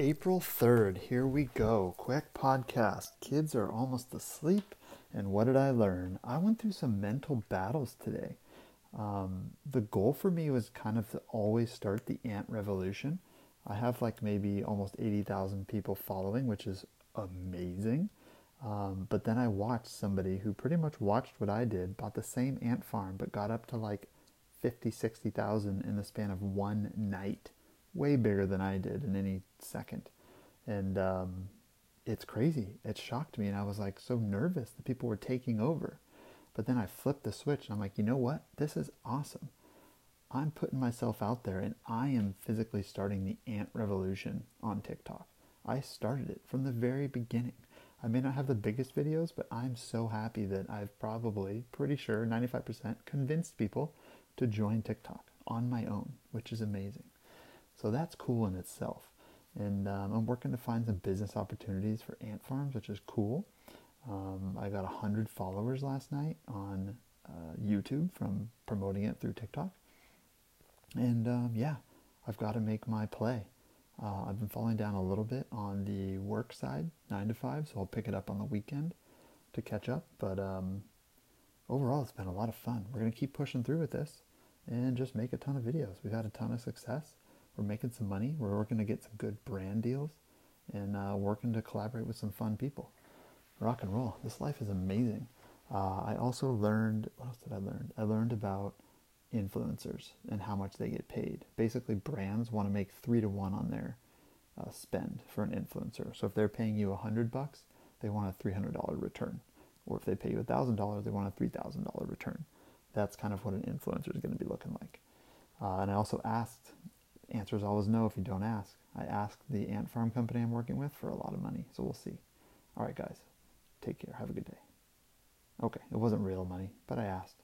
April 3rd, here we go. Quick podcast. Kids are almost asleep. And what did I learn? I went through some mental battles today. Um, the goal for me was kind of to always start the ant revolution. I have like maybe almost 80,000 people following, which is amazing. Um, but then I watched somebody who pretty much watched what I did, bought the same ant farm, but got up to like 50, 60,000 in the span of one night way bigger than I did in any second. And um, it's crazy. It shocked me. And I was like so nervous that people were taking over. But then I flipped the switch and I'm like, you know what? This is awesome. I'm putting myself out there and I am physically starting the ant revolution on TikTok. I started it from the very beginning. I may not have the biggest videos, but I'm so happy that I've probably, pretty sure, 95% convinced people to join TikTok on my own, which is amazing. So that's cool in itself. And um, I'm working to find some business opportunities for ant farms, which is cool. Um, I got 100 followers last night on uh, YouTube from promoting it through TikTok. And um, yeah, I've got to make my play. Uh, I've been falling down a little bit on the work side, 9 to 5, so I'll pick it up on the weekend to catch up. But um, overall, it's been a lot of fun. We're going to keep pushing through with this and just make a ton of videos. We've had a ton of success we're making some money. We're working to get some good brand deals and uh, working to collaborate with some fun people. Rock and roll. This life is amazing. Uh, I also learned, what else did I learn? I learned about influencers and how much they get paid. Basically, brands want to make three to one on their uh, spend for an influencer. So if they're paying you a hundred bucks, they want a three hundred dollar return. Or if they pay you a thousand dollars, they want a three thousand dollar return. That's kind of what an influencer is going to be looking like. Uh, and I also asked answer is always no if you don't ask. I asked the ant farm company I'm working with for a lot of money, so we'll see. All right, guys, take care. Have a good day. Okay, it wasn't real money, but I asked.